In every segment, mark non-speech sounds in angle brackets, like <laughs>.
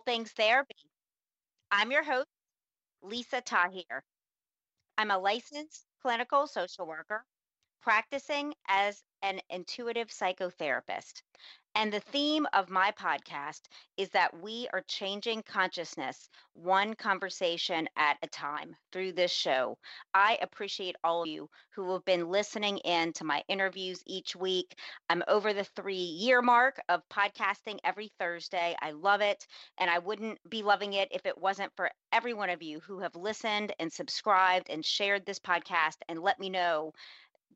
Things Therapy. I'm your host, Lisa Tahir. I'm a licensed clinical social worker practicing as an intuitive psychotherapist. And the theme of my podcast is that we are changing consciousness one conversation at a time through this show. I appreciate all of you who have been listening in to my interviews each week. I'm over the three year mark of podcasting every Thursday. I love it. And I wouldn't be loving it if it wasn't for every one of you who have listened and subscribed and shared this podcast and let me know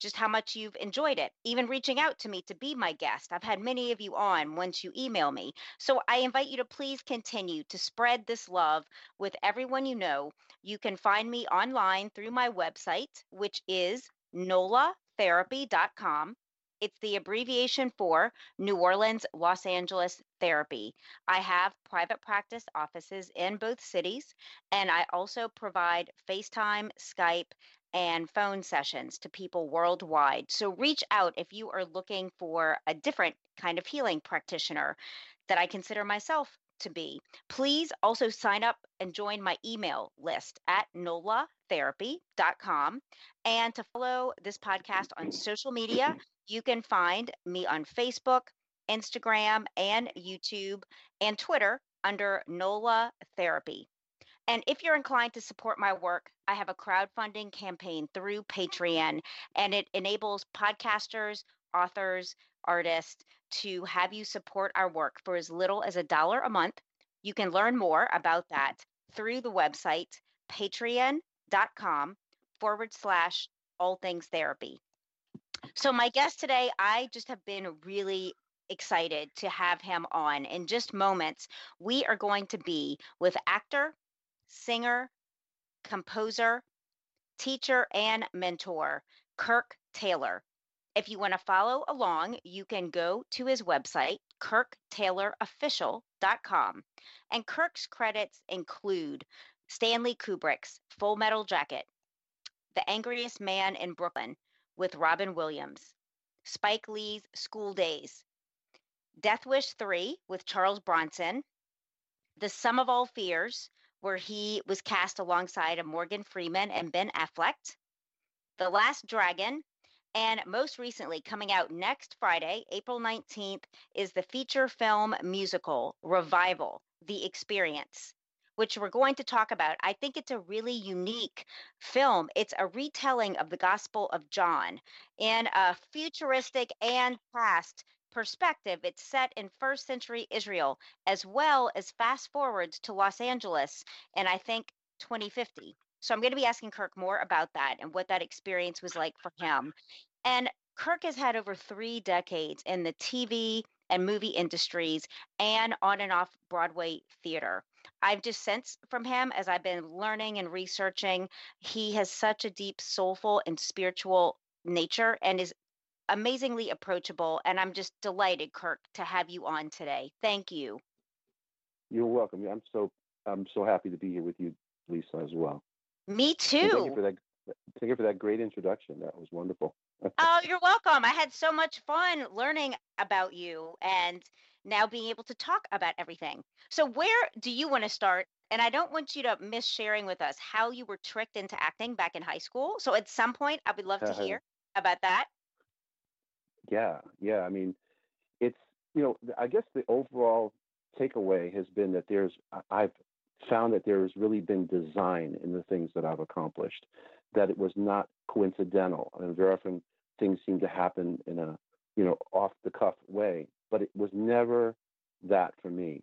just how much you've enjoyed it, even reaching out to me to be my guest. I've had many of you on once you email me. So I invite you to please continue to spread this love with everyone you know. You can find me online through my website, which is nolatherapy.com. It's the abbreviation for New Orleans, Los Angeles Therapy. I have private practice offices in both cities, and I also provide FaceTime, Skype, and phone sessions to people worldwide. So reach out if you are looking for a different kind of healing practitioner that I consider myself to be. Please also sign up and join my email list at nolatherapy.com. And to follow this podcast on social media, you can find me on Facebook, Instagram, and YouTube, and Twitter under NOLA Therapy. And if you're inclined to support my work, I have a crowdfunding campaign through Patreon, and it enables podcasters, authors, artists to have you support our work for as little as a dollar a month. You can learn more about that through the website patreon.com forward slash all things therapy. So, my guest today, I just have been really excited to have him on. In just moments, we are going to be with actor, singer, composer, teacher, and mentor, Kirk Taylor. If you want to follow along, you can go to his website, kirktaylorofficial.com. And Kirk's credits include Stanley Kubrick's Full Metal Jacket, The Angriest Man in Brooklyn with Robin Williams, Spike Lee's School Daze, Death Wish 3 with Charles Bronson, The Sum of All Fears where he was cast alongside of Morgan Freeman and Ben Affleck. The Last Dragon, and most recently, coming out next Friday, April 19th, is the feature film musical Revival The Experience, which we're going to talk about. I think it's a really unique film. It's a retelling of the Gospel of John in a futuristic and past perspective, it's set in first century Israel as well as fast forwards to Los Angeles and I think 2050. So I'm going to be asking Kirk more about that and what that experience was like for him. And Kirk has had over three decades in the TV and movie industries and on and off Broadway theater. I've just sensed from him as I've been learning and researching, he has such a deep, soulful, and spiritual nature and is amazingly approachable. And I'm just delighted, Kirk, to have you on today. Thank you. You're welcome. I'm so I'm so happy to be here with you, Lisa, as well. Me too. And thank you for that. Thank you for that great introduction. That was wonderful. <laughs> oh, you're welcome. I had so much fun learning about you and now being able to talk about everything. So, where do you want to start? And I don't want you to miss sharing with us how you were tricked into acting back in high school. So, at some point, I would love to <laughs> hear about that. Yeah, yeah. I mean, it's you know, I guess the overall takeaway has been that there's I've found that there has really been design in the things that I've accomplished, that it was not coincidental. And very often things seem to happen in a you know off the cuff way, but it was never that for me.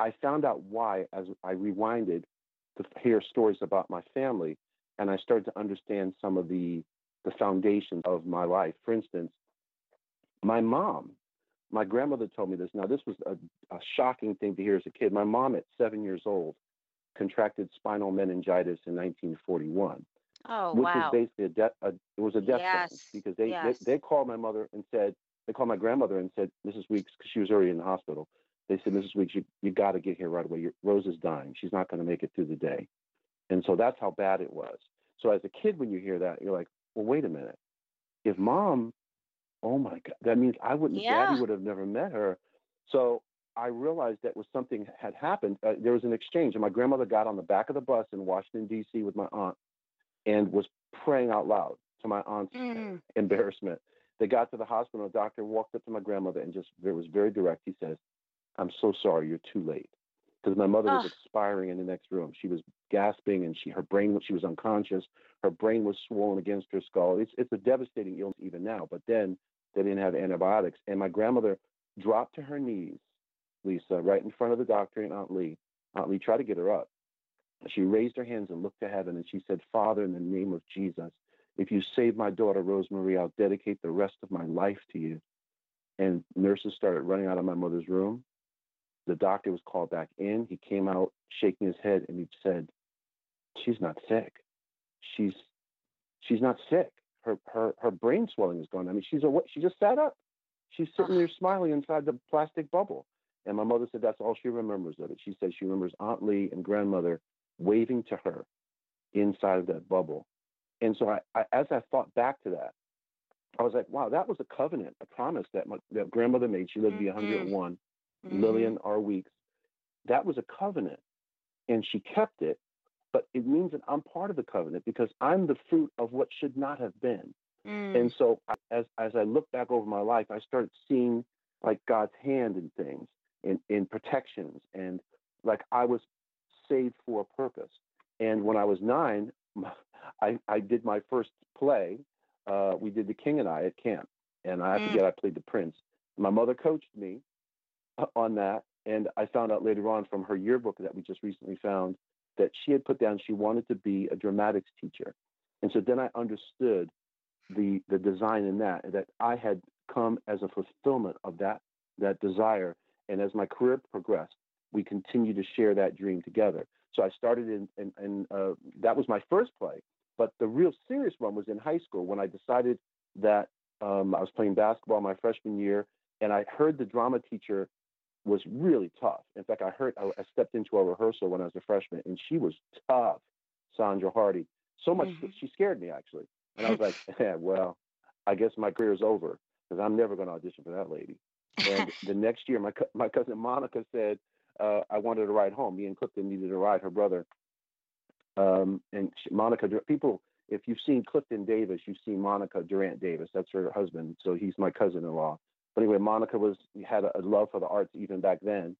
I found out why as I rewinded to hear stories about my family, and I started to understand some of the the foundations of my life. For instance, my mom my grandmother told me this. Now, this was a, a shocking thing to hear as a kid. My mom, at seven years old, contracted spinal meningitis in 1941. Oh, which wow. was basically a death. A, it was a death sentence because they, yes. they they called my mother and said they called my grandmother and said Mrs. Weeks because she was already in the hospital. They said Mrs. Weeks, you you got to get here right away. Your, Rose is dying. She's not going to make it through the day, and so that's how bad it was. So as a kid, when you hear that, you're like, well, wait a minute. If mom, oh my god, that means I wouldn't. Yeah. Daddy would have never met her. So I realized that was something had happened. Uh, there was an exchange, and my grandmother got on the back of the bus in Washington D.C. with my aunt, and was praying out loud to my aunt's Mm. embarrassment. They got to the hospital. The doctor walked up to my grandmother and just it was very direct. He says, "I'm so sorry, you're too late," because my mother was Ugh. expiring in the next room. She was gasping, and she her brain she was unconscious. Her brain was swollen against her skull. It's it's a devastating illness even now. But then they didn't have antibiotics, and my grandmother dropped to her knees, Lisa, right in front of the doctor and Aunt Lee. Aunt Lee tried to get her up. She raised her hands and looked to heaven, and she said, "Father, in the name of Jesus." If you save my daughter Rosemary, I'll dedicate the rest of my life to you. And nurses started running out of my mother's room. The doctor was called back in. He came out shaking his head and he said, She's not sick. She's she's not sick. Her her her brain swelling is gone. I mean, she's a she just sat up. She's sitting there smiling inside the plastic bubble. And my mother said that's all she remembers of it. She said she remembers Aunt Lee and grandmother waving to her inside of that bubble. And so I, I as I thought back to that, I was like, wow, that was a covenant, a promise that my that grandmother made. She lived to be Mhm. 101. Mhm. Lillian R. Weeks. That was a covenant, and she kept it. But it means that I'm part of the covenant because I'm the fruit of what should not have been. Mm. And so, I- as as I look back over my life, I started seeing like God's hand in things, in in protections, and like I was saved for a purpose. And when I was nine, I I did my first play. Uh, we did The King and I at camp, and I Mm. forget I played the prince. My mother coached me uh, on that, and I found out later on from her yearbook that we just recently found that she had put down she wanted to be a dramatics teacher. And so then I understood the the design in that that I had come as a fulfillment of that that desire. And as my career progressed, we continued to share that dream together. So I started in, in uh, that was my first play, but the real serious one was in high school when I decided that um, I was playing basketball my freshman year, and I heard the drama teacher was really tough. In fact, I heard I, I stepped into a rehearsal when I was a freshman, and she was tough, Sandra Hardy. So much Mhm. she scared me actually, and I was like, yeah, <laughs> <laughs> well, I guess my career is over because I'm never going to audition for that lady. And <laughs> the next year, my my cousin Monica said uh, I wanted to ride home. Me and Clifton needed to ride. Her brother, um, and she, Monica. People, if you've seen Clifton Davis, you've seen Monica Durant Davis. That's her husband. So he's my cousin-in-law. But anyway, Monica was had a, a love for the arts even back then,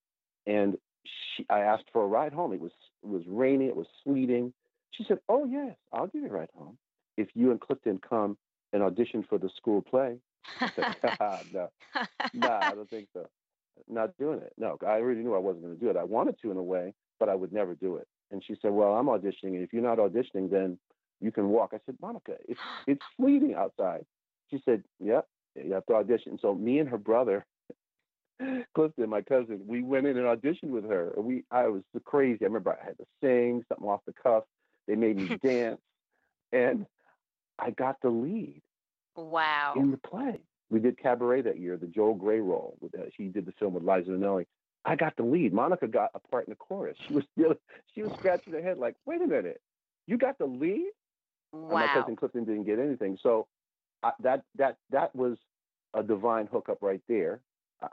and she, I asked for a ride home. It was it was raining. It was sleeting. She said, "Oh yes, I'll give you a ride home if you and Clifton come and audition for the school play." Said, <laughs> <laughs> ah, no, no, I don't think so. Not doing it. No, I already knew I wasn't going to do it. I wanted to in a way, but I would never do it. And she said, "Well, I'm auditioning, and if you're not auditioning, then you can walk." I said, "Monica, it's <gasps> it's sleeting outside." She said, "Yep, you have to audition." So me and her brother, <laughs> Clifton, my cousin, we went in and auditioned with her. We, I was crazy. I remember I had to sing something off the cuff. They made me <laughs> dance, and I got the lead wow. in the play. We did Cabaret that year, the Joel Grey role. With, uh, she did the film with Liza Minnelli. I got the lead. Monica got a part in the chorus. She was really, she was scratching her head like, "Wait a minute, you got the lead?" And my cousin Clifton didn't get anything. So I, that that that was a divine hookup right there.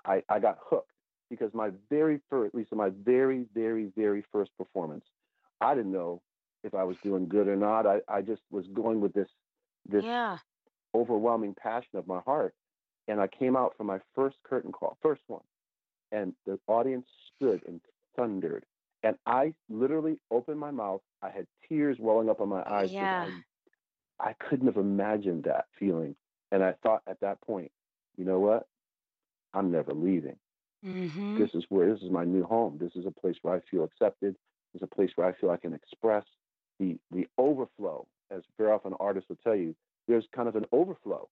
I, I got hooked because my very first, at least my very very very first performance, I didn't know if I was doing good or not. I, I just was going with this this Yeah. overwhelming passion of my heart. And I came out for my first curtain call, first one, and the audience stood and thundered. And I literally opened my mouth. I had tears welling up in my eyes. Yeah. I, I couldn't have imagined that feeling. And I thought at that point, you know what? I'm never leaving. Mm-hmm. This is where this is my new home. This is a place where I feel accepted. This is a place where I feel I can express the the overflow. As very often artists will tell you, there's kind of an overflow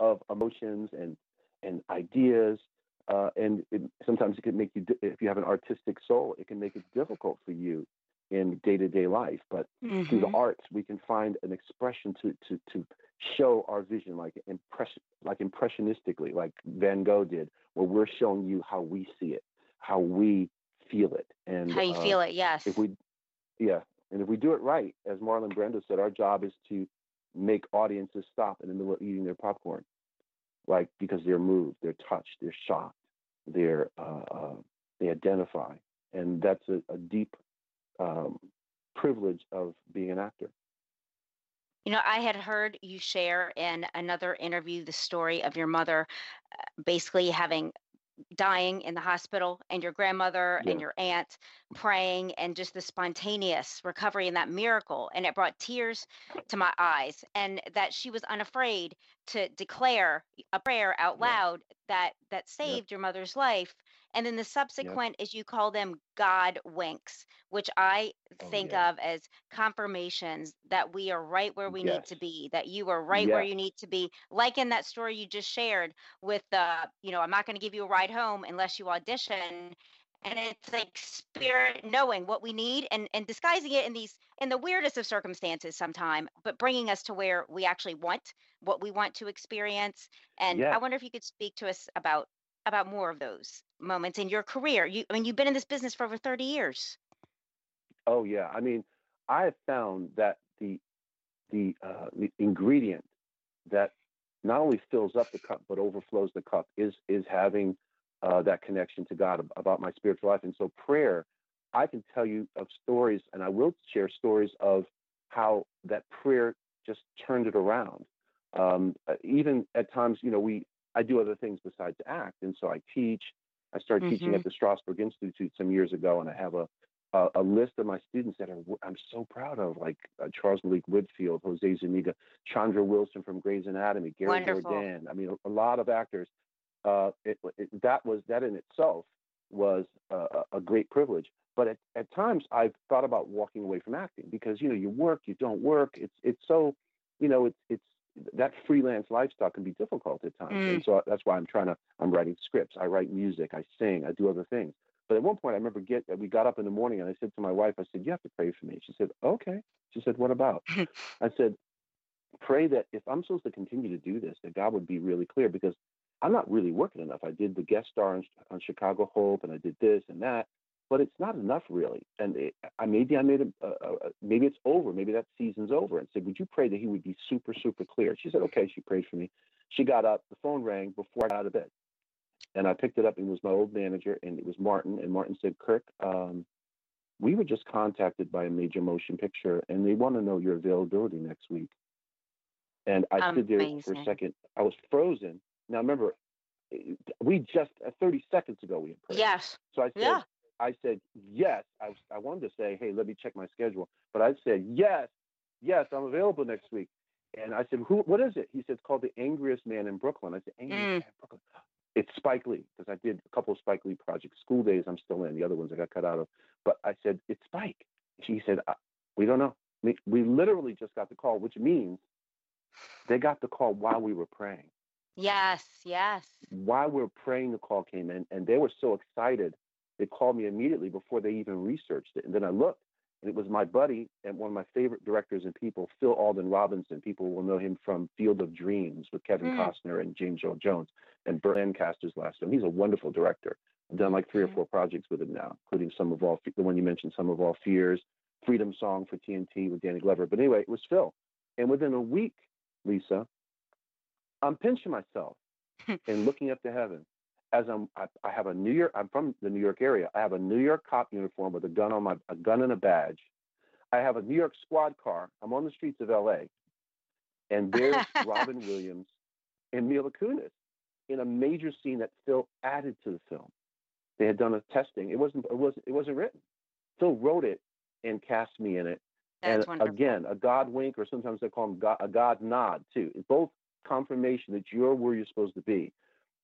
of emotions and and ideas. Uh, and it, sometimes it can make you, if you have an artistic soul, it can make it difficult for you in day-to-day life. But mm-hmm. through the mm-hmm. arts, we can find an expression to to to show our vision, like impression, like impressionistically, like Van Gogh did, where we're showing you how we see it, how we feel it, and how you uh, feel it. Yes. If we, yeah, and if we do it right, as Marlon Brando said, our job is to make audiences stop in the middle of eating their popcorn, like because they're moved, they're touched, they're shocked, they're uh, uh, they identify, and that's a, a deep um, privilege of being an actor. You know, I had heard you share in another interview the story of your mother uh, basically having dying in the hospital and your grandmother yeah. and your aunt praying and just the spontaneous recovery and that miracle and it brought tears to my eyes and that she was unafraid to declare a prayer out loud yeah. that that saved your mother's life and then the subsequent as you call them god winks which i oh, think yeah. of as confirmations that we are right where we yes. need to be that you are right yes. where you need to be like in that story you just shared with the you know i'm not going to give you a ride home unless you audition and it's like spirit knowing what we need and and disguising it in these in the weirdest of circumstances sometime but bringing us to where we actually want what we want to experience and i wonder if you could speak to us about about more of those moments in your career you i mean you've been in this business for over 30 years oh yeah i mean i have found that the the, uh, the ingredient that not only fills up the cup but overflows the cup is is having uh, that connection to God about my spiritual life. And so prayer, I can tell you of stories, and I will share stories of how that prayer just turned it around. Um, uh, even at times, you know, we I do other things besides act, and so I teach. I started mm-hmm. teaching at mm-hmm. the Strasberg Institute some years ago, and I have a a, a list of my students that are I'm so proud of, like uh, Charles Malik Whitfield, Jose Zuniga, Chandra Wilson from Grey's Anatomy, Gary Wonderful. I mean, a, a lot of actors uh, it, it, that was that in itself was a, a great privilege. But at, at, times I've thought about walking away from acting because you know you work, you don't work. It's it's so you know it's it's that freelance lifestyle can be difficult at times, mm. and so that's why I'm trying to I'm writing scripts, I write music, I sing, I do other things. But at one point I remember get we got up in the morning and I said to my wife, I said you have to pray for me. She said okay. She said what about? <laughs> I said pray that if I'm supposed to continue to do this, that God would be really clear because I'm not really working enough. I did the guest star on, on Chicago Hope, and I did this and that, but it's not enough really. And it, I maybe I made a, a, a, maybe it's over. Maybe that season's over. And said, would you pray that he would be super super clear? She said, okay. She prayed for me. She got up. The phone rang before I got out of bed, and I picked it up. And it was my old manager, and it was Martin. And Martin said, Kirk. Um, we were just contacted by a major motion picture, and they want to know your availability next week. And I Amazing. stood there for a second. I was frozen now remember, we just uh, 30 seconds ago we had prayed. Yes. So I said, yeah. I said yes. I I wanted to say, hey, let me check my schedule, but I said yes, yes, I'm available next week. And I said, who? What is it? He said, it's called The Angriest Man in Brooklyn. I said, Angriest mm. Man in Brooklyn. It's Spike Lee because I did a couple of Spike Lee projects. School Daze, I'm still in. The other ones I got cut out of. But I said, it's Spike. She said, we don't know. We, we literally just got the call, which means they got the call while we were praying. Yes, yes. While we are praying, the call came in, and they were so excited. They called me immediately before they even researched it. And then I looked, and it was my buddy and one of my favorite directors and people, Phil Alden Robinson. People will know him from Field of Dreams with Kevin mm. Costner and James Earl Jones and Burt Lancaster's last film. He's a wonderful director. I've done like three mm. or four projects with him now, including some of all the one you mentioned, Sum of All Fears, Freedom Song for TNT with Danny Glover. But anyway, it was Phil. And within a week, Lisa, I'm pinching myself <laughs> and looking up to heaven as I'm. I, I, have a New York. I'm from the New York area. I have a New York cop uniform with a gun on my a gun and a badge. I have a New York squad car. I'm on the streets of L.A. And there's <laughs> Robin Williams and Mila Kunis in a major scene that Phil added to the film. They had done a testing. It wasn't. It wasn't. It wasn't written. Phil wrote it and cast me in it. That's and wonderful. again, a God wink, or sometimes they call them God, a God nod too. It's Both confirmation that you're where you're supposed to be.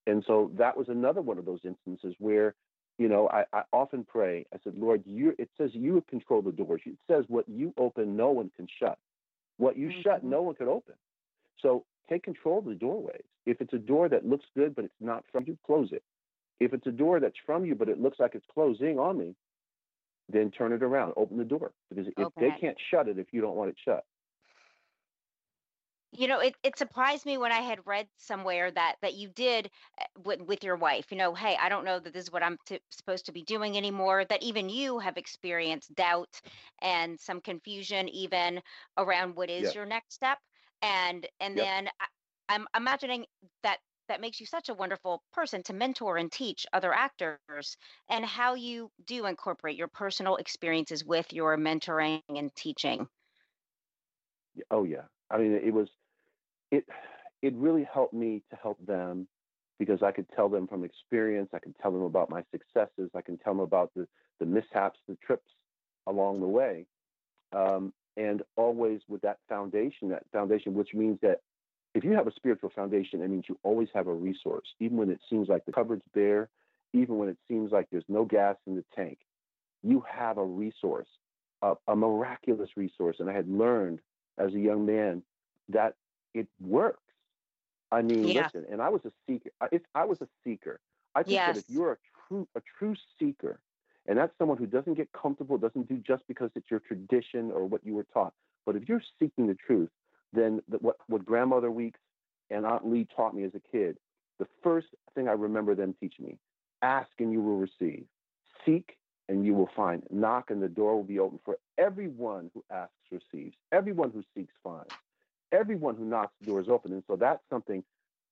And so that was another one of those instances where, you know, I, I often pray. I said, Lord, you. It says you control the doors. It says what you open, no one can shut. What you mm-hmm. shut, no one can open. So take control of the doorways. If it's a door that looks good but it's not from you, close it. If it's a door that's from you but it looks like it's closing on me, then turn it around, open the door because if they it. can't shut it if you don't want it shut. You know, it, it surprised me when I had read somewhere that that you did uh, with, with your wife. You know, hey, I don't know that this is what I'm t- supposed to be doing anymore. That even you have experienced doubt and some confusion, even around what is your next step. And and then I, I'm imagining that that makes you such a wonderful person to mentor and teach other actors, and how you do incorporate your personal experiences with your mentoring and teaching. Oh yeah. I mean, it was it it really helped me to help them because I could tell them from experience. I could tell them about my successes. I can tell them about the the mishaps, the trips along the way, um, and always with that foundation. That foundation, which means that if you have a spiritual foundation, it means you always have a resource, even when it seems like the cupboard's bare, even when it seems like there's no gas in the tank. You have a resource, a, a miraculous resource. And I had learned as a young man that it works. I mean, Yeah. listen, and I was a seeker. I- If I was a seeker, I think that if you're a true a true seeker, and that's someone who doesn't get comfortable, doesn't do just because it's your tradition or what you were taught, but if you're seeking the truth, then the, what what grandmother Weeks and Aunt Lee taught me as a kid, the first thing I remember them teaching me: ask and you will receive, seek and you will find, knock and the door will be open for everyone who asks receives, everyone who seeks finds everyone who knocks the door is open. And so that's something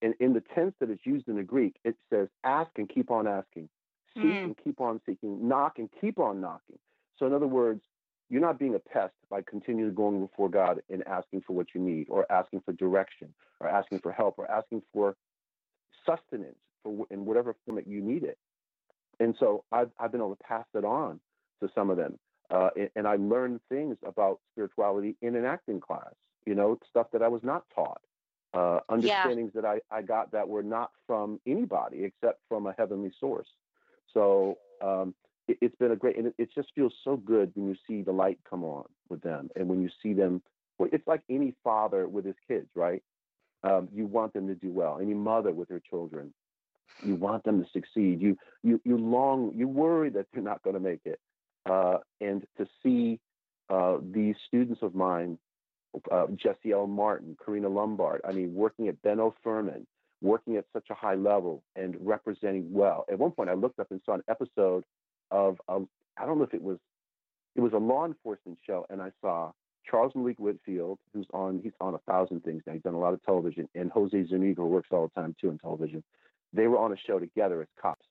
in, in the tense that it's used in the Greek, it says ask and keep on asking, seek Mm. and keep on seeking, knock and keep on knocking. So in other words, you're not being a pest by continually going before God and asking for what you need, or asking for direction, or asking for help, or asking for sustenance for in whatever form that you need it. And so I've, I've been able to pass that on to some of them. Uh, and, and I learned things about spirituality in an acting class, you know, stuff that I was not taught, uh, understandings that I, I got that were not from anybody except from a heavenly source. So um, it, it's been a great, and it, it just feels so good when you see the light come on with them and when you see them. Well, it's like any father with his kids, right? Um, you want them to do well. Any mother with her children, you want them to succeed. You you you long, you worry that they're not going to make it. Uh, and to see uh, these students of mine, uh, Jesse L. Martin, Karina Lombard, I mean, working at Benno Fürmann, working at such a high level and representing well. At one point, I looked up and saw an episode of, I don't know if it was, it was a law enforcement show, and I saw Charles Malik Whitfield, who's on, he's on a thousand things now. He's done a lot of television, and Jose Zuniga, who works all the time too in television. They were on a show together as cops.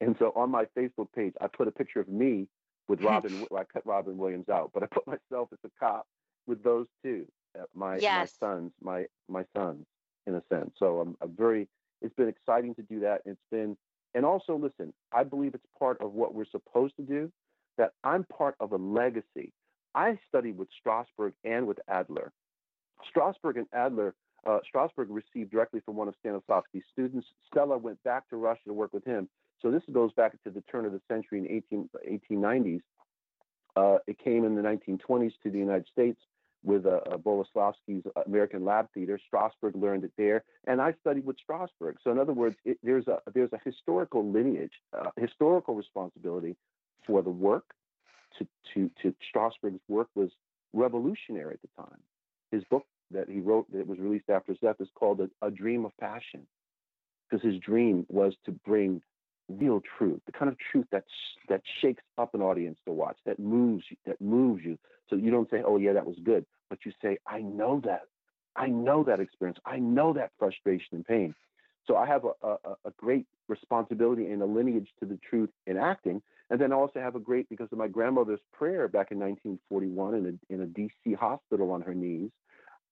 And so on my Facebook page, I put a picture of me with <laughs> Robin. I cut Robin Williams out, but I put myself as a cop with those two, uh, my Yes. my sons, my my sons, in a sense. So I'm, I'm very. It's been exciting to do that. It's been, and also listen. I believe it's part of what we're supposed to do. That I'm part of a legacy. I studied with Strasberg and with Adler. Strasberg and Adler. Uh, Strasberg received directly from one of Stanislavski's students. Stella went back to Russia to work with him. So this goes back to the turn of the century in 18, 1890s. Uh, it came in the 1920s to the United States with uh, uh, Boleslavsky's American Lab Theater. Strasberg learned it there, and I studied with Strasberg. So in other words, it, there's a there's a historical lineage, uh, historical responsibility for the work. To to to Strasberg's work was revolutionary at the time. His book that he wrote that was released after his death is called A, a Dream of Passion, because his dream was to bring real truth, the kind of truth that that shakes up an audience to watch, that moves you, that moves you. So you don't say, "Oh yeah, that was good," but you say, "I know that, I know that experience, I know that frustration and pain." So I have a, a, a great responsibility and a lineage to the truth in acting, and then I also have a great because of my grandmother's prayer back in 1941 in a in a DC hospital on her knees.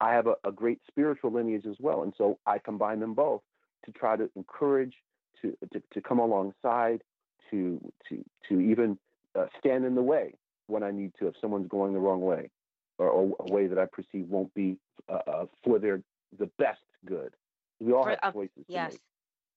I have a, a great spiritual lineage as well, and so I combine them both to try to encourage to, to, to come alongside, to to to even uh, stand in the way when I need to if someone's going the wrong way, or, or a way that I perceive won't be uh, uh, for their the best good. We all For- have uh, choices to Yes.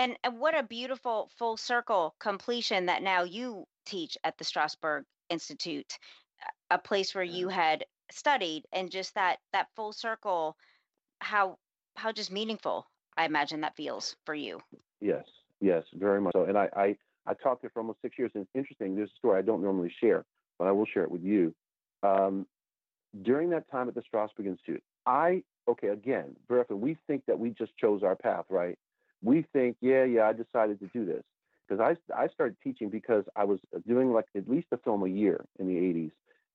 And uh, what a beautiful full circle completion that now you teach at the Strasberg Institute, a place where you had studied, and just that that full circle, how how just meaningful I imagine that feels for you. Yes, yes, very much so. And I I, I taught there for almost six years. And it's interesting. There's a story I don't normally share, but I will share it with you. Um, during that time at the Strasberg Institute, I okay again, very often we think that we just chose our path, right? We think, yeah, yeah, I decided to do this because I I started teaching because I was doing like at least a film a year in the 80s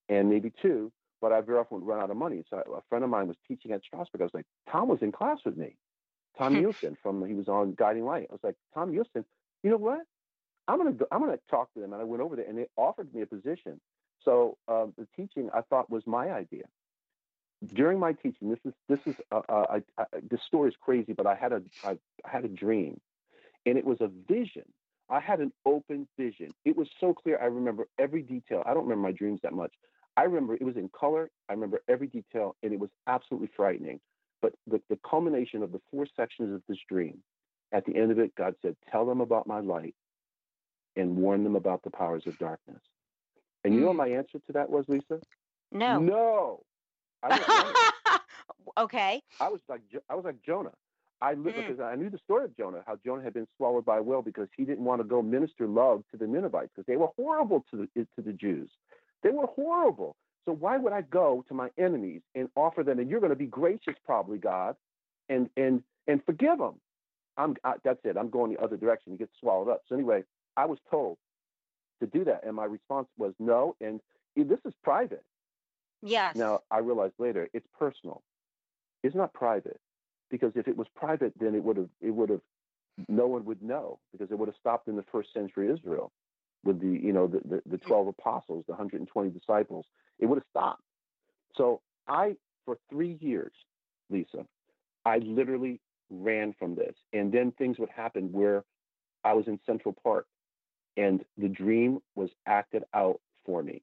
and maybe two, but I very often would run out of money. So a friend of mine was teaching at Strasberg. I was like, Tom was in class with me, Tom <laughs> Nielsen from he was on Guiding Light. I was like, Tom Nielsen, you know what? I'm gonna go, I'm gonna talk to them, and I went over there, and they offered me a position. So um, the teaching I thought was my idea during my teaching, this is this is uh, uh, I, I, this story is crazy, but I had a I, I had a dream, and it was a vision. I had an open vision. It was so clear. I remember every detail. I don't remember my dreams that much. I remember it was in color. I remember every detail, and it was absolutely frightening. But the, the culmination of the four sections of this dream, at the end of it, God said, "Tell them about my light, and warn them about the powers of darkness." And you know what mm. my answer to that was, Lisa? No. No. I <laughs> okay. I was like I was like Jonah. I lived mm. because I knew the story of Jonah, how Jonah had been swallowed by a whale because he didn't want to go minister love to the Ninevites because they were horrible to the to the Jews. They were horrible. So why would I go to my enemies and offer them, and you're going to be gracious, probably God, and and and forgive them? I'm I, that's it. I'm going the other direction. You get swallowed up. So anyway, I was told to do that, and my response was no. And this is private. Yes. Now, I realized later it's personal. It's not private because if it was private, then it would have it would have no one would know because it would have stopped in the first century Israel with the you know the the, the mm. 12 apostles, the 120 disciples. It would have stopped. So I for 3 years, Lisa, I literally ran from this. And then things would happen where I was in Central Park and the dream was acted out for me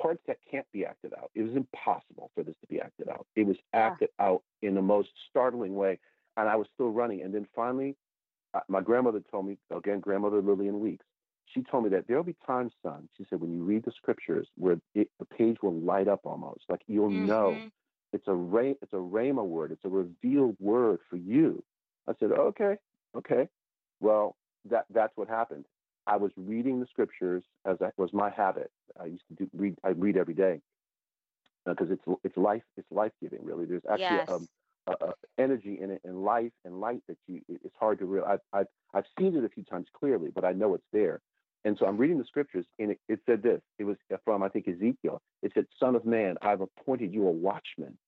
parts that can't be acted out. It was impossible for this to be acted out. It was acted out in the most startling way, and I was still running. And then finally, uh, my grandmother told me again, grandmother Lillian Weeks. She told me that there'll be times, son. She said when you read the scriptures where it, the page will light up almost, like you'll mm-hmm. know it's a ray, it's a rhema word, it's a revealed word for you. I said, okay, okay. Well, that that's what happened. I was reading the scriptures as that was my habit. I used to do, read. I read every day because uh, it's it's life. It's life giving. Really, there's actually yes. um, a, a energy in it, and life and light that you. It's hard to real. I've, I've I've seen it a few times clearly, but I know it's there. And so I'm reading the scriptures, and it, it said this. It was from I think Ezekiel. It said, "Son of man, I've appointed you a watchman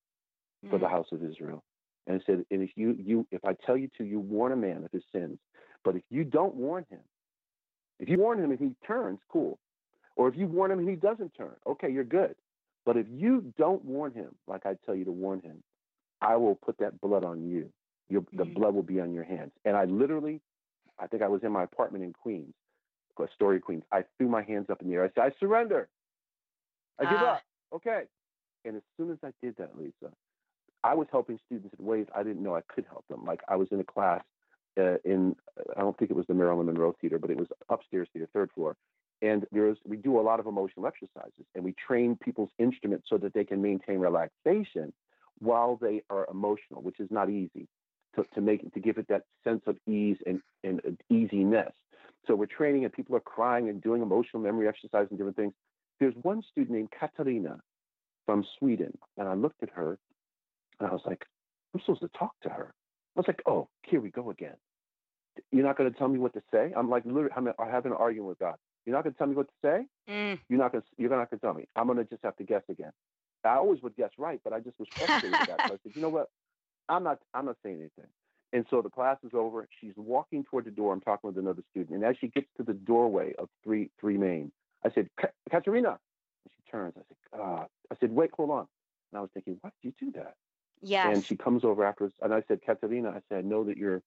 mm. for the mm. house of Israel." And it said, "And if you you if I tell you to, you warn a man of his sins, but if you don't warn him, if you warn him and he turns, cool. Or if you warn him and he doesn't turn, okay, you're good. But if you don't warn him, like I tell you to warn him, I will put that blood on you. Your, the mm-hmm. blood will be on your hands. And I literally, I think I was in my apartment in Queens, Astoria, Queens. I threw my hands up in the air. I said, I surrender. I give uh, up. Okay. And as soon as I did that, Lisa, I was helping students in ways I didn't know I could help them. Like I was in a class uh, in I don't think it was the Marilyn Monroe Theater, but it was upstairs theater, third floor. And there's we do a lot of emotional exercises, and we train people's instruments so that they can maintain relaxation while they are emotional, which is not easy to, to make to give it that sense of ease and, and easiness. So we're training and people are crying and doing emotional memory exercise and different things. There's one student named Katarina from Sweden, and I looked at her and I was like, I'm supposed to talk to her. I was like, oh, here we go again. You're not going to tell me what to say? I'm like, literally, I'm, I have an argument with God. You're not going to tell me what to say? Mm. You're not going to. You're not going to tell me. I'm going to just have to guess again. I always would guess right, but I just was frustrated with that. So I said, you know what? I'm not. I'm not saying anything. And so the class is over. She's walking toward the door. I'm talking with another student, and as she gets to the doorway of three three main, I said, Katerina. And she turns. I said, uh, I said, wait, hold on. And I was thinking, why did you do that? Yes. And she comes over afterwards, and I said, Katerina, I said, I know that you're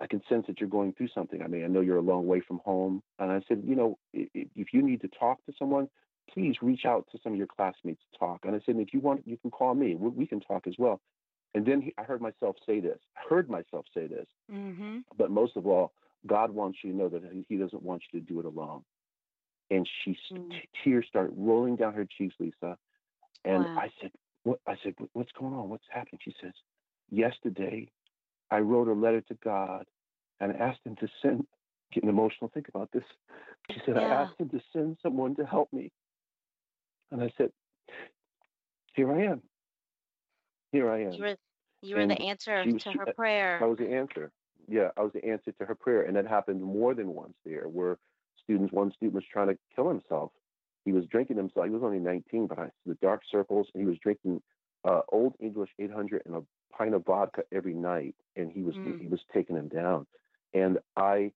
I can sense that you're going through something. I mean, I know you're a long way from home. And I said, you know, if you need to talk to someone, please reach out to some of your classmates to talk. And I said, if you want, you can call me. We can talk as well. And then he, I heard myself say this. I heard myself say this. Mm-hmm. But most of all, God wants you to know that He doesn't want you to do it alone. And she mm. t- tears start rolling down her cheeks, Lisa. And wow. I said, "What?" I said, "What's going on? What's happening?" She says, "Yesterday, I wrote a letter to God and asked him to send, getting emotional, think about this. She said, yeah. I asked him to send someone to help me. And I said, Here I am. Here I am. You were, you were the answer was, to her uh, prayer. I was the answer. Yeah, I was the answer to her prayer. And that happened more than once there, where students, one student was trying to kill himself. He was drinking himself. He was only 19, but I the dark circles, and he was drinking uh, Old English 800 and a pint of vodka every night, and he was mm. he was taking him down. And I,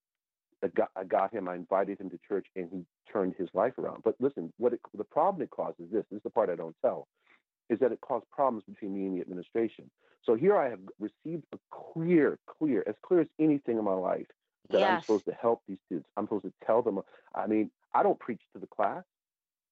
I got, I got him. I invited him to church, and he turned his life around. But listen, what it, the problem it causes this. This is the part I don't tell, is that it caused problems between me and the administration. So here I have received a clear, clear, as clear as anything in my life that yes. I'm supposed to help these students. I'm supposed to tell them. I mean, I don't preach to the class.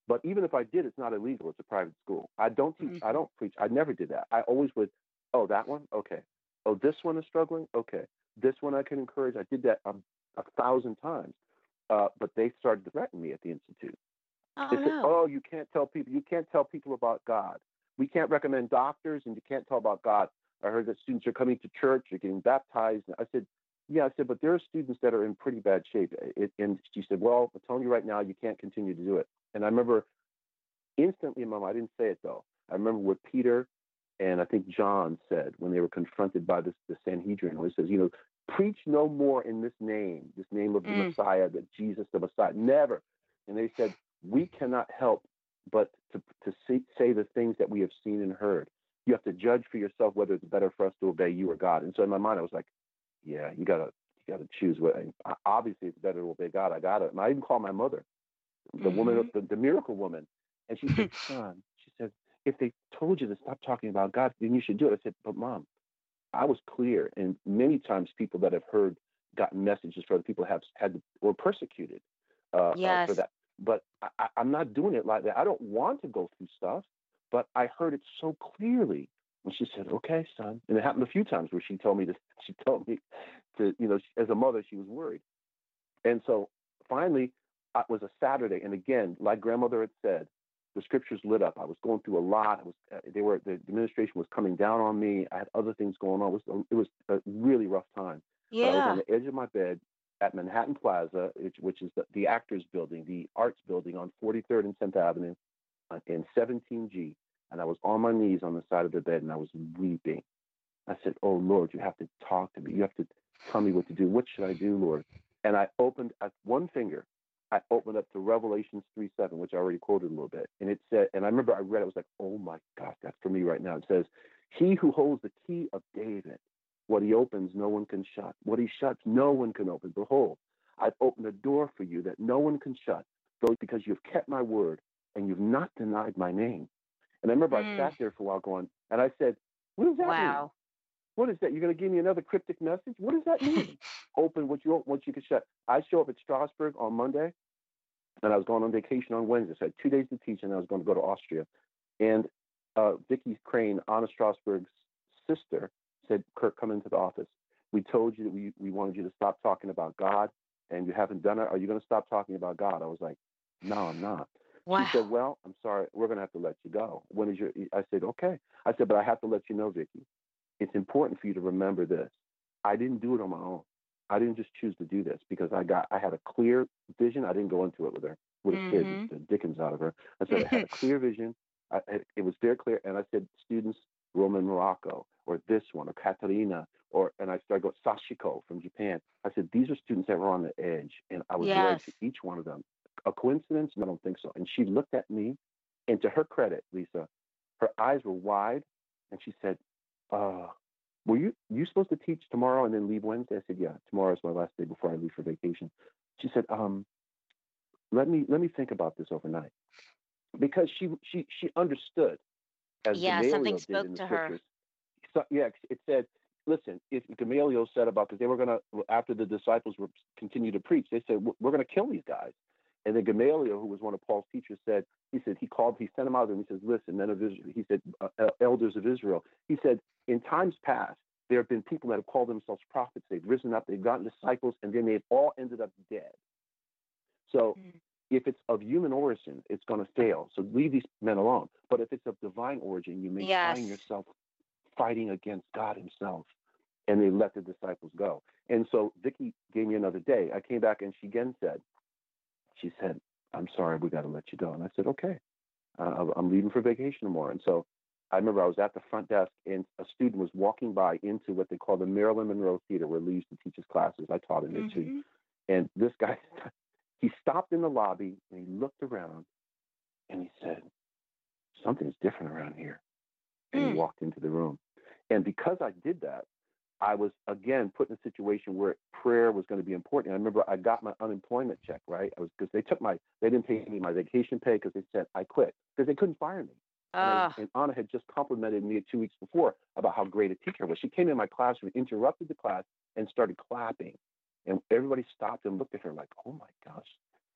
But even if I did, it's not illegal. It's a private school. I don't teach. Mm-hmm. I don't preach. I never did that. I always would. Oh, that one. Okay. Oh, this one is struggling. Okay. This one I can encourage. I did that a, a thousand times. Uh, but they started to threaten me at the institute. Oh, they said, no. "Oh, you can't tell people. You can't tell people about God. We can't recommend doctors, and you can't tell about God." I heard that students are coming to church, are getting baptized. I said, "Yeah." I said, "But there are students that are in pretty bad shape." It, and she said, "Well, I'm telling you right now, you can't continue to do it." And I remember instantly in my mind, I didn't say it though. I remember what Peter and I think John said when they were confronted by this, the Sanhedrin, where he says, you know, preach no more in this name, this name of the mm. Messiah, that Jesus the Messiah, never. And they said, we cannot help but to, to see, say the things that we have seen and heard. You have to judge for yourself whether it's better for us to obey you or God. And so in my mind, I was like, yeah, you gotta, you gotta choose. What obviously it's better to obey God. I got it. And I even called my mother, the mm-hmm. woman, the, the miracle woman, and she said, <laughs> son, she said, if they told you to stop talking about God, then you should do it. I said, but mom, I was clear. And many times people that have heard, gotten messages for other people have had, were persecuted uh, yes. uh, for that. But I, I'm not doing it like that. I don't want to go through stuff, but I heard it so clearly. And she said, okay, son. And it happened a few times where she told me to, <laughs> she told me to, you know, as a mother, she was worried. And so finally, it was a Saturday. And again, like grandmother had said, the scriptures lit up. I was going through a lot. It was uh, they were the administration was coming down on me. I had other things going on. It was it was a really rough time. Yeah. I was on the edge of my bed at Manhattan Plaza, which, which is the, the Actors Building, the Arts Building on 43rd and 10th Avenue, uh, in 17G, and I was on my knees on the side of the bed and I was weeping. I said, "Oh Lord, you have to talk to me. You have to tell me what to do. What should I do, Lord?" And I opened at one finger I opened up to Revelations 3 7, which I already quoted a little bit. And it said, and I remember I read it, I was like, oh my gosh, that's for me right now. It says, He who holds the key of David, what he opens, no one can shut. What he shuts, no one can open. Behold, I've opened a door for you that no one can shut, though because you've kept my word and you've not denied my name. And I remember mm. I sat there for a while going, and I said, What does that wow. mean? What is that? You're going to give me another cryptic message? What does that mean? <laughs> Open what you what you can shut. I show up at Strasberg on Monday, and I was going on vacation on Wednesday. So I had two days to teach, and I was going to go to Austria. And uh, Vicki Crane, Anna Strasberg's sister, said, "Kirk, come into the office. We told you that we we wanted you to stop talking about God, and you haven't done it. Are you going to stop talking about God?" I was like, "No, I'm not." Wow. She said, "Well, I'm sorry. We're going to have to let you go. When is your?" I said, "Okay." I said, "But I have to let you know, Vicki, it's important for you to remember this. I didn't do it on my own. I didn't just choose to do this because I got I had a clear vision. I didn't go into it with her, have scared Mhm. the Dickens out of her. I said I had a clear <laughs> vision. I, it- it was very clear, and I said, students, Roman Morocco, or this one, or Katarina, or and I started going Sashiko from Japan. I said these are students that were on the edge, and I was loyal to each one of them. A coincidence? I don't think so. And she looked at me, and to her credit, Lisa, her eyes were wide, and she said, uh, "Were you you supposed to teach tomorrow and then leave Wednesday?" I said, "Yeah, tomorrow is my last day before I leave for vacation." She said, "Um, let me let me think about this overnight," because she she she understood. As Yeah, Gamaliel something spoke to her. So, yeah, it said, "Listen, if Gamaliel said about because they were gonna after the disciples were continue to preach, they said we're gonna kill these guys." And then Gamaliel, who was one of Paul's teachers, said, he said, he called, he sent him out there and he says, listen, men of Israel, he said, uh, uh, elders of Israel, he said, in times past, there have been people that have called themselves prophets. They've risen up, they've gotten disciples, and then they've all ended up dead. So Mm. if it's of human origin, it's going to fail. So leave these men alone. But if it's of divine origin, you may find yourself fighting against God Himself. And they let the disciples go. And so Vicky gave me another day. I came back and she again said, she said, I'm sorry, we got to let you go. And I said, okay, uh, I'm leaving for vacation tomorrow. And so I remember I was at the front desk and a student was walking by into what they call the Marilyn Monroe Theater where Lee used to teach his classes. I taught in there too. Mhm. And this guy, <laughs> he stopped in the lobby and he looked around and he said, Something's different around here. And he Mm. walked into the room. And because I did that, I was again put in a situation where prayer was going to be important. I remember I got my unemployment check, right? I was because they took my they didn't pay me my vacation pay because they said I quit because they couldn't fire me. And, I- and Anna had just complimented me two weeks before about how great a teacher I was. She came in my classroom, interrupted the class, and started clapping. And everybody stopped and looked at her like, "Oh my gosh!"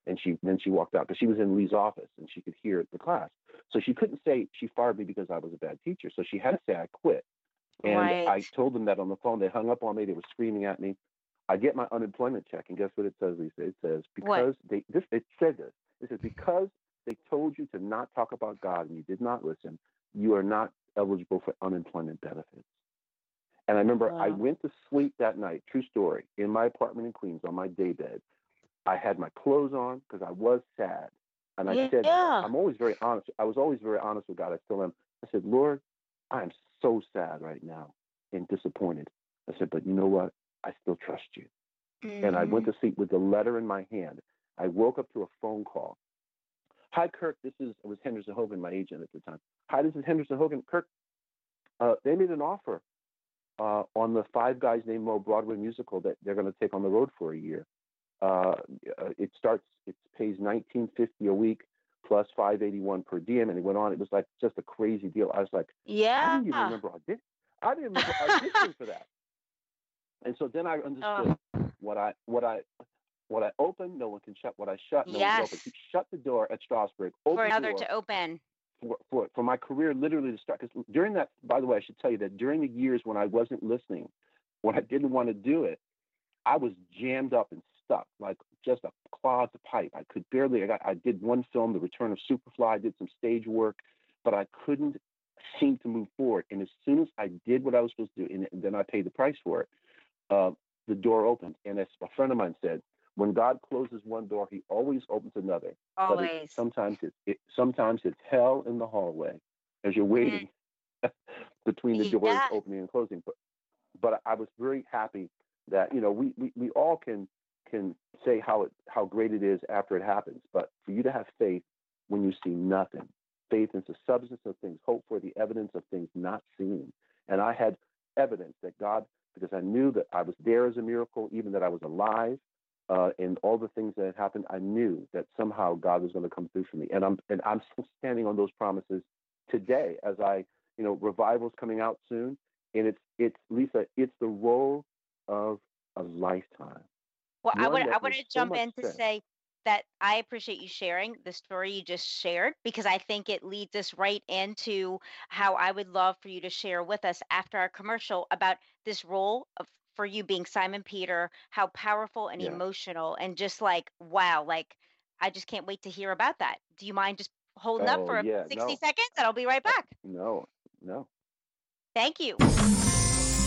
And she then she walked out because she was in Lee's office and she could hear the class. So she couldn't say she fired me because I was a bad teacher. So she had to say I quit. And I told them that on the phone. They hung up on me. They were screaming at me. I get my unemployment check, and guess what it says, Lisa? It says because they this it said this. It says because they told you to not talk about God and you did not listen, you are not eligible for unemployment benefits. And I remember I went to sleep that night, true story, in my apartment in Queens on my daybed. I had my clothes on because I was sad. And I said, I'm always very honest. I was always very honest with God. I still am. I said, Lord, I am so sad right now and disappointed. I said, but you know what? I still trust you. And I went Mhm. to sleep with the letter in my hand. I woke up to a phone call. Hi, Kirk. This is it was Henderson Hogan, my agent at the time. Hi, this is Henderson Hogan. Kirk, uh, they made an offer uh, on the Five Guys Named Mo Broadway musical that they're going to take on the road for a year. Uh, uh, it starts. It pays nineteen fifty a week plus five eighty one per diem, and it went on. It was like just a crazy deal. I was like, yeah. I didn't even remember audi- I didn't remember auditioning for that. And so then I understood what I what I what I open, no one can shut. What I shut, no one can open. Shut the door at Strasberg. Open For another to open. for, for for my career literally to start. Because during that, by the way, I should tell you that during the years when I wasn't listening, when I didn't want to do it, I was jammed up and stuck like just a clogged pipe. I could barely. I, got, I did one film, The Return of Superfly. I did some stage work, but I couldn't seem to move forward. And as soon as I did what I was supposed to do, and then I paid the price for it, uh, the door opened. And as a friend of mine said, when God closes one door, He always opens another but it, Always. sometimes it, it sometimes it's hell in the hallway as you're waiting <laughs> between the doors Yeah. opening and closing. But but I was very happy that you know we, we, we all can can say how it how great it is after it happens. But for you to have faith when you see nothing, faith is the substance of things hoped for, the evidence of things not seen. And I had evidence that God, because I knew that I was there as a miracle, even that I was alive, uh, and all the things that had happened, I knew that somehow God was going to come through for me, and I'm and I'm still standing on those promises today. As I, you know, revival's coming out soon, and it's it's Lisa, it's the role of a lifetime. Well, I would I want to makes so jump in to sense. say that I appreciate you sharing the story you just shared because I think it leads us right into how I would love for you to share with us after our commercial about this role of for you being Simon Peter, how powerful and Yeah. emotional and just like wow, like I just can't wait to hear about that. Do you mind just holding up Oh, for yeah, 60 no. seconds and I'll be right uh, back. No, no. Thank you.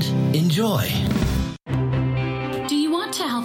and enjoy.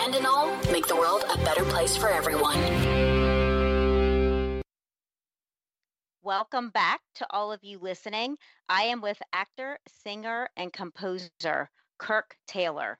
and in all, make the world a better place for everyone. Welcome back to all of you listening. I am with actor, singer, and composer Kirk Taylor.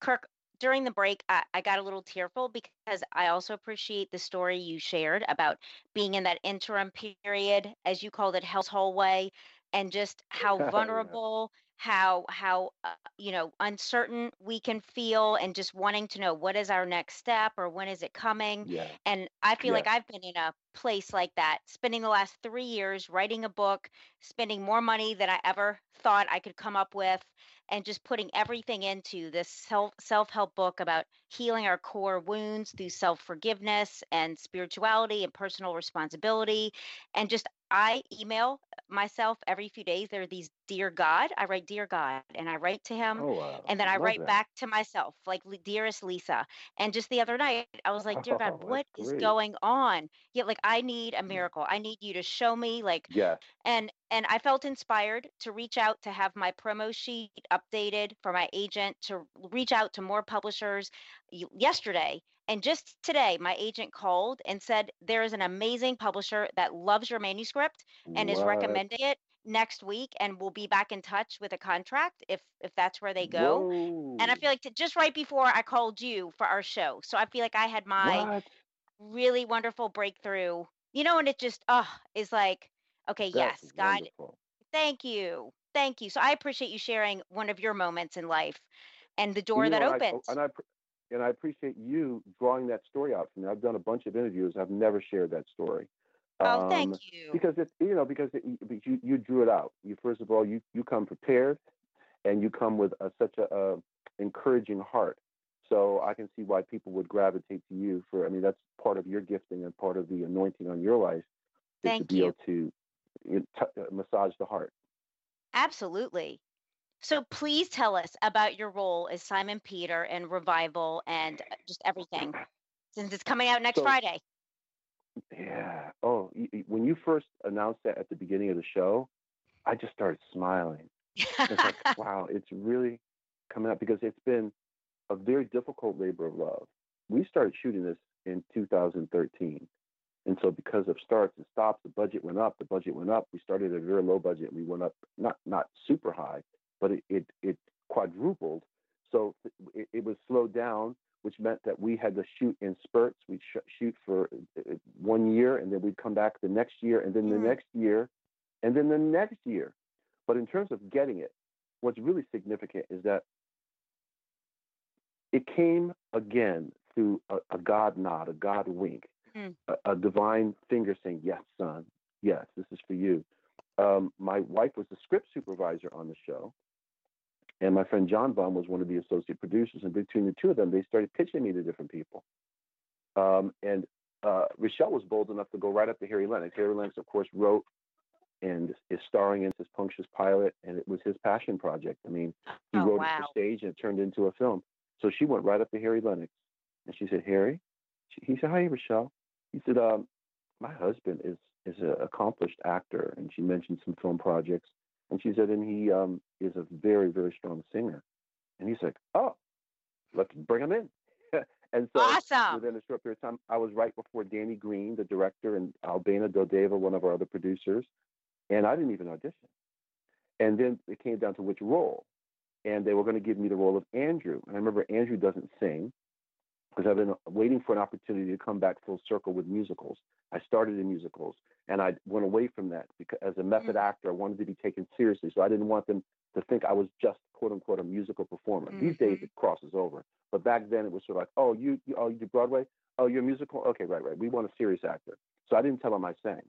Kirk, during the break, I, I, got a little tearful because I also appreciate the story you shared about being in that interim period, as you called it, Hell's Hallway, and just how <laughs> oh, vulnerable how how uh, you know uncertain we can feel and just wanting to know what is our next step or when is it coming Yeah. and i feel Yeah. like i've been in a place like that spending the last three years writing a book spending more money than i ever thought i could come up with and just putting everything into this self self-help book about healing our core wounds through self-forgiveness and spirituality and personal responsibility and just i email myself every few days there are these dear god i write dear god and i write to him Oh wow. and then I Love write that. back to myself, like dearest Lisa. And just the other night, I was like, dear Oh, God, <laughs> that's what is great. going on? Yeah, like I need a mm. miracle. I need you to show me, like, yeah. and and I felt inspired to reach out to have my promo sheet updated for my agent to reach out to more publishers yesterday. And just today, my agent called and said there is an amazing publisher that loves your manuscript and is recommending it next week and will be back in touch with a contract if if that's where they go and I feel like t- just right before I called you for our show. So I feel like I had my What? really wonderful breakthrough. You know, and it just oh is like, okay, yes, God, wonderful. thank you. Thank you. So I appreciate you sharing one of your moments in life and the door you that know, oh, and I, opened. and I and I appreciate you drawing that story out for me. I've done a bunch of interviews. I've never shared that story. oh, thank Um, you. because it's you know because it, you you you drew it out. You first of all you you come prepared, and you come with a, such a, a encouraging heart. So I can see why people would gravitate to you for. I mean that's part of your gifting and part of the anointing on your life is to Thank be you. able to you know, t- uh, massage the heart. Absolutely. So please tell us about your role as Simon Peter in Revival and uh, just everything since it's coming out next So Friday. yeah. Oh, when you first announced that at the beginning of the show, I just started smiling. It's like, <laughs> wow, it's really coming up because it's been a very difficult labor of love. We started shooting this in 2013. And so because of starts and stops, the budget went up, the budget went up. We started at a very low budget. We went up not not super high, but it it, it quadrupled. So it, it was slowed down, which meant that we had to shoot in spurts. We'd sh- shoot for uh, one year and then we'd come back the next year and then the Mm. next year and then the next year. But in terms of getting it, what's really significant is that it came again through a, a God nod, a God wink, Mm. a, a divine finger saying, Yes, son, yes, this is for you. Um, my wife was the script supervisor on the show, and my friend John Baum was one of the associate producers. And between the two of them, they started pitching me to different people. Um, and uh, Rochelle was bold enough to go right up to Harry Lennix. Harry Lennix, of course, wrote and is starring in this Pontius Pilate, and it was his passion project. I mean, he Oh, wrote it for stage and it turned into a film. So she went right up to Harry Lennix, and she said, "Harry," she, he said, "Hi, Rochelle." He said, um, "My husband is is an accomplished actor," and she mentioned some film projects, and she said, "And he um, is a very very strong singer." And he's like, "Oh, let's bring him in." <laughs> and so Awesome. within a short period of time, I was right before Danny Green, the director, and Albana Dodeva, one of our other producers, and I didn't even audition. And then it came down to which role. and they were going to give me the role of Andrew. And I remember Andrew doesn't sing because I've been waiting for an opportunity to come back full circle with musicals. I started in musicals and I went away from that because as a method mm-hmm. actor, I wanted to be taken seriously. So I didn't want them to think I was just quote unquote a musical performer. Mm-hmm. These days mm-hmm. it crosses over, but back then it was sort of like, oh, you, you oh, you do Broadway? Oh, you're a musical? Okay, right, right. We want a serious actor. So I didn't tell them I sang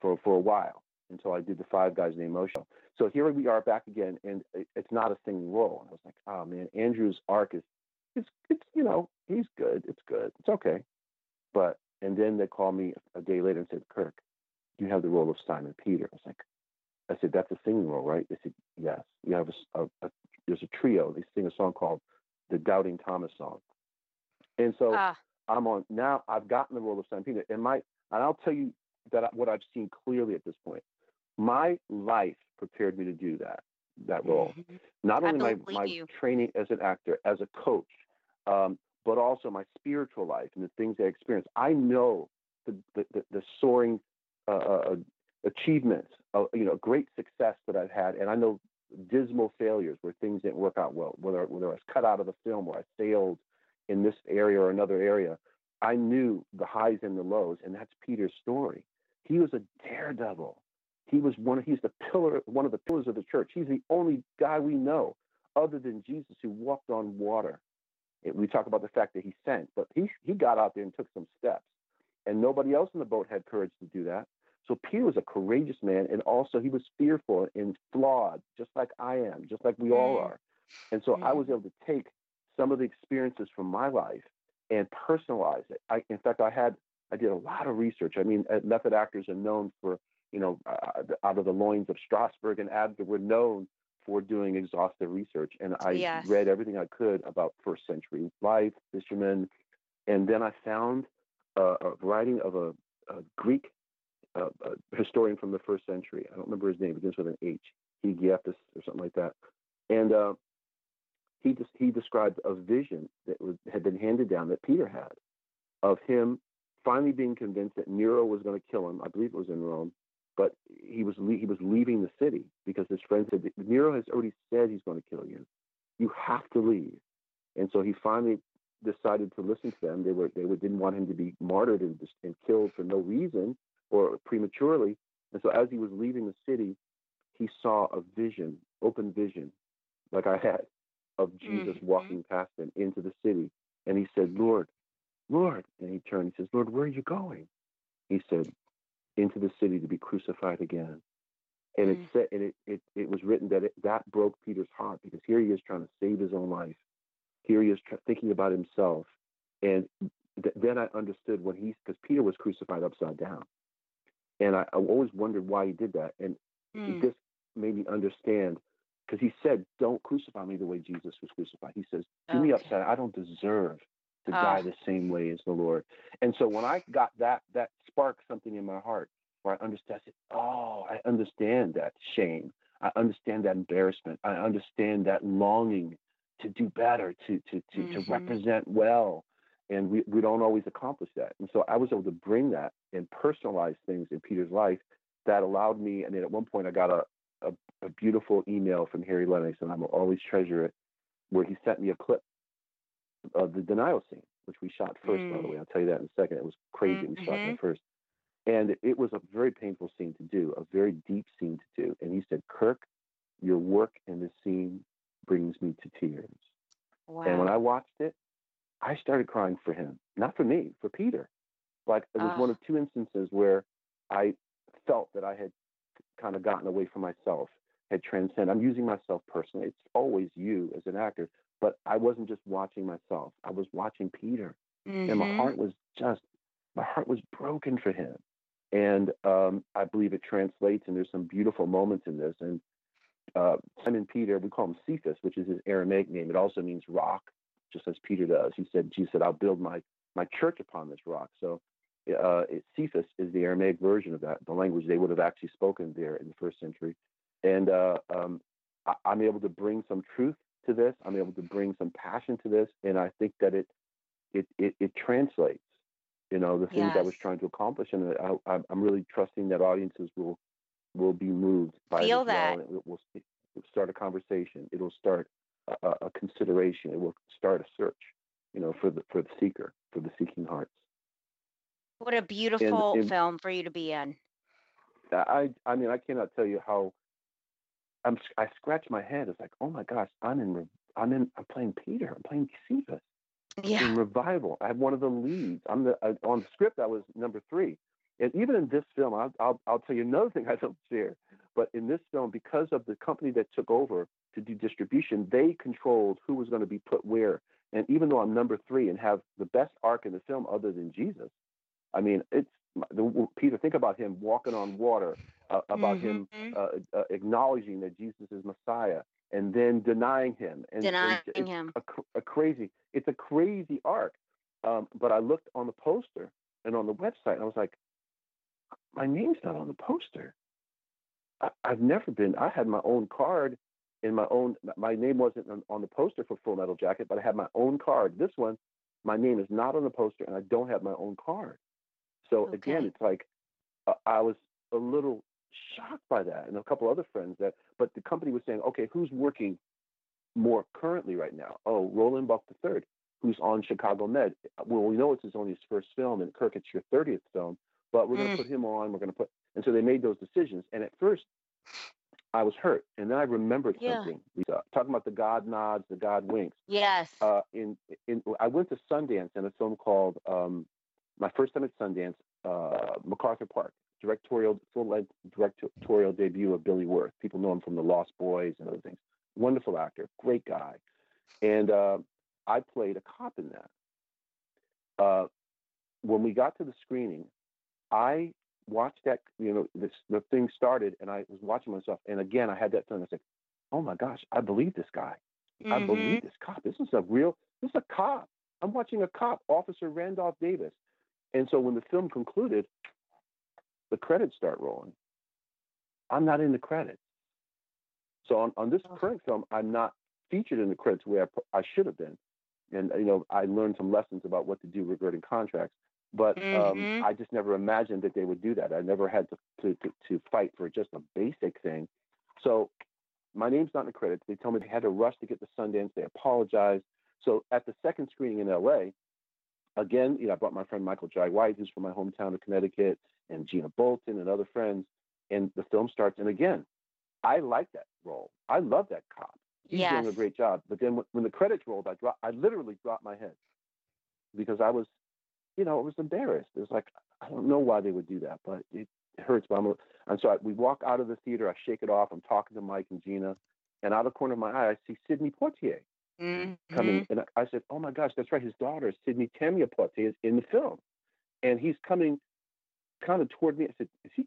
for for a while until I did the Five Guys Named Mo show. So here we are back again, and it's not a singing role. And I was like, oh man, Andrew's arc is, it's, it's, you know, he's good. It's good. It's okay. But, and then they called me a day later and said, Kirk, you have the role of Simon Peter. I was like, I said, that's a singing role, right? They said, yes. You have a, a, a there's a trio. They sing a song called the Doubting Thomas song. And so ah. I'm on now. I've gotten the role of Simon Peter, and my and I'll tell you that what I've seen clearly at this point my life prepared me to do that that role. <laughs> Not only my my you. training as an actor, as a coach, um, but also my spiritual life and the things I experienced. I know the the, the, soaring uh, uh, uh achievements, uh, you know, great success that I've had, and I know dismal failures where things didn't work out well, whether whether I was cut out of the film or I failed in this area or another area. I knew the highs and the lows, and that's Peter's story. He was a daredevil. He was one. He's the pillar, one of the pillars of the church. He's the only guy we know, other than Jesus, who walked on water. We talk about the fact that he sank, but he he got out there and took some steps, and nobody else in the boat had courage to do that. So Peter was a courageous man, and also he was fearful and flawed, just like I am, just like we all mm. are. And so I was able to take some of the experiences from my life and personalize it. I, in fact, I had I did a lot of research. I mean, uh, method actors are known for you know, uh, out of the loins of Strasberg and Adler were known for doing exhaustive research. And I yes. read everything I could about first century life, fishermen. And then I found uh, a writing of a, a Greek uh, a historian from the first century. I don't remember his name, it begins with an H, Hegesippus or something like that. And uh, he, just, he described a vision that was, had been handed down that Peter had of him finally being convinced that Nero was going to kill him. I believe it was in Rome but he was le- he was leaving the city because his friend said Nero has already said he's going to kill you. You have to leave. And so he finally decided to listen to them. They were they were, didn't want him to be martyred and, and killed for no reason or prematurely. And so as he was leaving the city, he saw a vision, open vision, like I had, of Jesus mm-hmm. walking past him into the city. And he said, Lord, Lord. And he turned, he says, Lord, where are you going? He said, into the city to be crucified again. And mm. it said, and it, it, it was written that it, that broke Peter's heart because here he is trying to save his own life. Here he is tr- thinking about himself. And th- then I understood when he's, because Peter was crucified upside down. And I, I, always wondered why he did that. And mm. this made me understand because he said, Don't crucify me the way Jesus was crucified. He says, Do okay. me upside. I don't deserve to uh. die the same way as the Lord. And so when I got that, that sparked something in my heart where I understood, I said, oh, I understand that shame. I understand that embarrassment. I understand that longing to do better, to to to, mm-hmm. to represent well. And we, we don't always accomplish that. And so I was able to bring that and personalize things in Peter's life that allowed me. And then at one point I got a, a, a beautiful email from Harry Lennix, and I will always treasure it, where he sent me a clip of the denial scene, which we shot first, mm. by the mm. way. I'll tell you that in a second. It was crazy. Mm-hmm. We shot that mm-hmm. first. And it was a very painful scene to do, a very deep scene to do. And he said, Kirk, your work in this scene brings me to tears. Wow. And when I watched it, I started crying for him, not for me, for Peter. Like it was uh. one of two instances where I felt that I had kind of gotten away from myself, had transcended. I'm using myself personally. It's always you as an actor, but I wasn't just watching myself. I was watching Peter, mm-hmm. and my mm-hmm. heart was just my heart was broken for him. And um, I believe it translates, and there's some beautiful moments in this. And uh, Simon Peter, we call him Cephas, which is his Aramaic name. It also means rock, just as Peter does. He said, Jesus said, I'll build my, my church upon this rock. So uh, it, Cephas is the Aramaic version of that, the language they would have actually spoken there in the first century. And uh, um, I, I'm able to bring some truth to this. I'm able to bring some passion to this, and I think that it it it, it translates. You know the things yes. I was trying to accomplish, and I, am really trusting that audiences will will be moved by Feel it that. Well, it will start a conversation. It'll start a, a consideration. It will start a search, you know, for the for the seeker, for the seeking hearts. What a beautiful and, and film for you to be in. I I mean I cannot tell you how I'm I scratch my head. It's like oh my gosh I'm in I'm in I'm playing Peter. I'm playing Cephas. Yeah. In revival, I have one of the leads. I'm the uh, on the script. I was number three, and even in this film, I'll, I'll I'll tell you another thing <laughs> I don't share. But in this film, because of the company that took over to do distribution, they controlled who was going to be put where. And even though I'm number three and have the best arc in the film, other than Jesus, I mean, it's the, Peter, think about him walking on water, uh, about mm-hmm. him uh, uh, acknowledging that Jesus is Messiah, and then denying him, and denying it's, him. A, a, crazy, it's a crazy arc. Um, but I looked on the poster and on the website, and I was like, my name's not on the poster. I, have never been. I had my own card in my own. My name wasn't on, on the poster for Full Metal Jacket, but I had my own card. This one, my name is not on the poster, and I don't have my own card. So okay. again, it's like uh, I was a little shocked by that, and a couple other friends that. But the company was saying, okay, who's working more currently right now? Oh, Roland Buck III, who's on Chicago Med. Well, we know it's his only his first film, and Kirk, it's your thirtieth film, but we're mm. going to put him on. We're going to put, and so they made those decisions. And at first, I was hurt, and then I remembered yeah. something. Lisa, talking about the God nods, the God winks. Yes. Uh, in in I went to Sundance in a film called um, my first time at Sundance, uh, MacArthur Park, directorial, full length directorial debut of Billy Wirth. People know him from The Lost Boys and other things. Wonderful actor, great guy. And uh, I played a cop in that. Uh, when we got to the screening, I watched that, you know, this, the thing started and I was watching myself. And again, I had that feeling. I said, oh my gosh, I believe this guy. Mm-hmm. I believe this cop. This is a real, this is a cop. I'm watching a cop, Officer Randolph Davis. And so when the film concluded, the credits start rolling. I'm not in the credits. So on, on this current film, I'm not featured in the credits where I, I, should have been. And, you know, I learned some lessons about what to do regarding contracts. But um, mm-hmm. um, I just never imagined that they would do that. I never had to, to, to, to fight for just a basic thing. So my name's not in the credits. They told me they had to rush to get to Sundance. They apologized. So at the second screening in LA, again, you know, I brought my friend Michael Jai White, who's from my hometown of Connecticut, and Gina Bolton and other friends. And the film starts. And again, I like that role. I love that cop. He's yes. doing a great job. But then when, when the credits rolled, I dropped. I literally dropped my head because I was, you know, I was embarrassed. It was like I don't know why they would do that, but it, it hurts. But I'm, and so I, we walk out of the theater. I shake it off. I'm talking to Mike and Gina, and out of the corner of my eye, I see Sidney Poitier mm-hmm. coming. And I said, "Oh my gosh, that's right. His daughter, Sydney Tamia Poitier, is in the film, and he's coming, kind of toward me." I said, "Is he?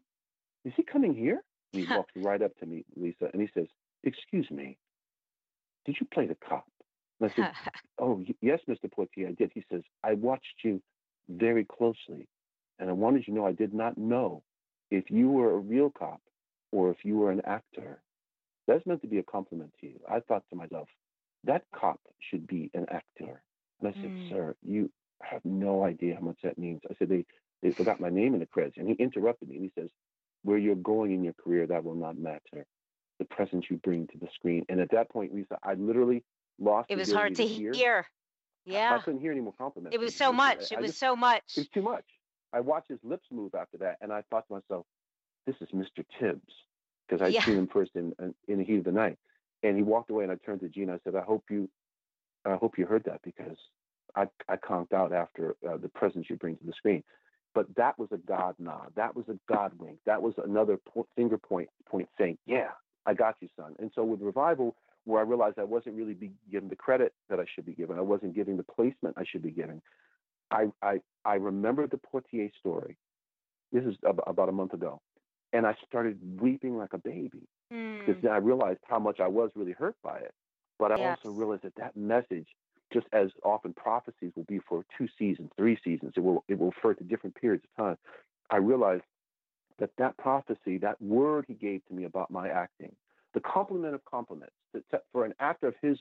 Is he coming here?" And he <laughs> walks right up to me, Lisa, and he says, "Excuse me, did you play the cop?" And I said, <laughs> "Oh yes, Mr. Poitier, I did." He says, "I watched you very closely, and I wanted you to know I did not know if you were a real cop or if you were an actor." That's meant to be a compliment to you. I thought to myself, that cop should be an actor. And I said, mm. sir, you have no idea how much that means. I said, they, they forgot my name in the credits. And he interrupted me and he says, where you're going in your career, that will not matter. The presence you bring to the screen. And at that point, Lisa, I literally lost. It was hard to hear. hear. Yeah. I, couldn't hear any more compliments. It was so much. It was just, so much. It was too much. I watched his lips move after that, and I thought to myself, "This is Mr. Tibbs," because I'd yeah. seen him first in, in, in the heat of the night. And he walked away, and I turned to Gina. I said, "I hope you, I hope you heard that because I I conked out after uh, the presence you bring to the screen." But that was a God nod. That was a God wink. That was another po- finger point point saying, "Yeah, I got you, son." And so with revival, where I realized I wasn't really be given the credit that I should be given, I wasn't giving the placement I should be giving. I I I remembered the Poitier story. This is about a month ago, and I started weeping like a baby because mm. then I realized how much I was really hurt by it. But I yes. also realized that that message, just as often prophecies will be for two seasons, three seasons, it will it will refer to different periods of time. I realized that that prophecy, that word he gave to me about my acting, the compliment of compliments, that for an actor of his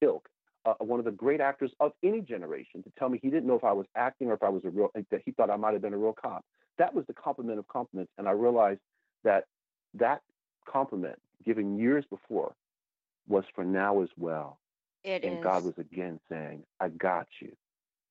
ilk, uh, one of the great actors of any generation, to tell me he didn't know if I was acting or if I was a real, that he thought I might have been a real cop. That was the compliment of compliments, and I realized that that compliment given years before was for now as well. It and is. God was again saying, I got you.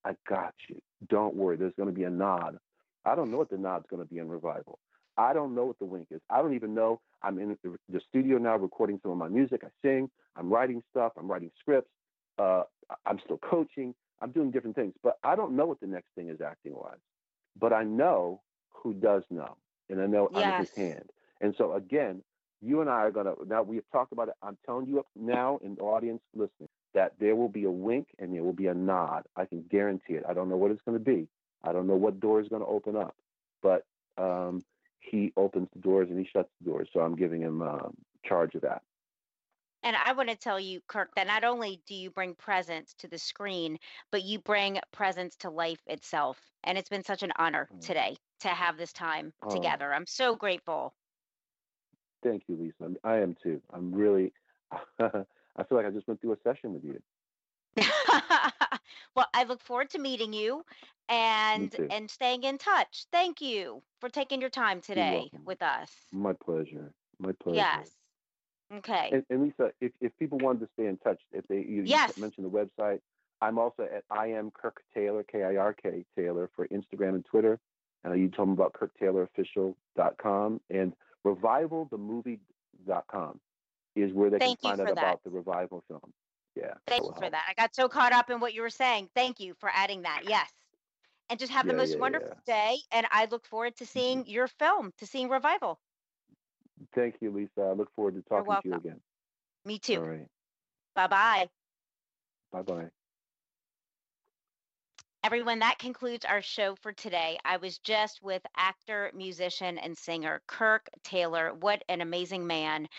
I got you. Don't worry. There's going to be a nod. I don't know what the nod's going to be in revival. I don't know what the wink is. I don't even know. I'm in the, the studio now recording some of my music. I sing. I'm writing stuff. I'm writing scripts. Uh, I'm still coaching. I'm doing different things, but I don't know what the next thing is acting wise. But I know who does know, and I know I'm in his hand. And so again, you and I are gonna now we've talked about it. I'm telling you up now in the audience listening that there will be a wink and there will be a nod. I can guarantee it. I don't know what it's going to be. I don't know what door is going to open up, but um, he opens the doors and he shuts the doors. So I'm giving him um, charge of that. And I want to tell you, Kirk, that not only do you bring presence to the screen, but you bring presence to life itself. And it's been such an honor Mm. today to have this time Oh. together. I'm so grateful. Thank you, Lisa. I'm- too. I'm really. <laughs> I feel like I just went through a session with you. <laughs> well, I look forward to meeting you and and staying in touch. Thank you for taking your time today with us. My pleasure. My pleasure. Yes. Okay. And, and Lisa, if, if people wanted to stay in touch, if they you, you mentioned the website, I'm also at I am Kirk Taylor, K I R K Taylor for Instagram and Twitter. And you told me about KirkTaylorOfficial.com and RevivalTheMovie.com is where they Thank can find out that. about the revival film. Yeah. Thank you for help. that. I got so caught up in what you were saying. Thank you for adding that. Yes. And just have the most yeah, wonderful day. And I look forward to seeing your film, to seeing Revival. Thank you, Lisa. I look forward to talking to you again. Me too. All right. Bye bye. Bye bye. Everyone, that concludes our show for today. I was just with actor, musician, and singer Kirk Taylor. What an amazing man.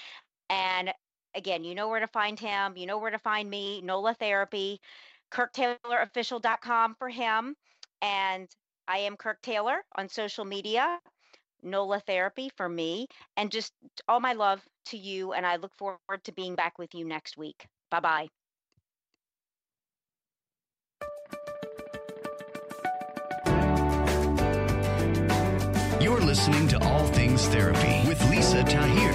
And again, you know where to find him. You know where to find me, NOLA Therapy, KirkTaylorOfficial.com for him. And I am Kirk Taylor on social media, NOLA Therapy for me. And just all my love to you. And I look forward to being back with you next week. Bye bye. You're listening to All Things Therapy with Lisa Tahir,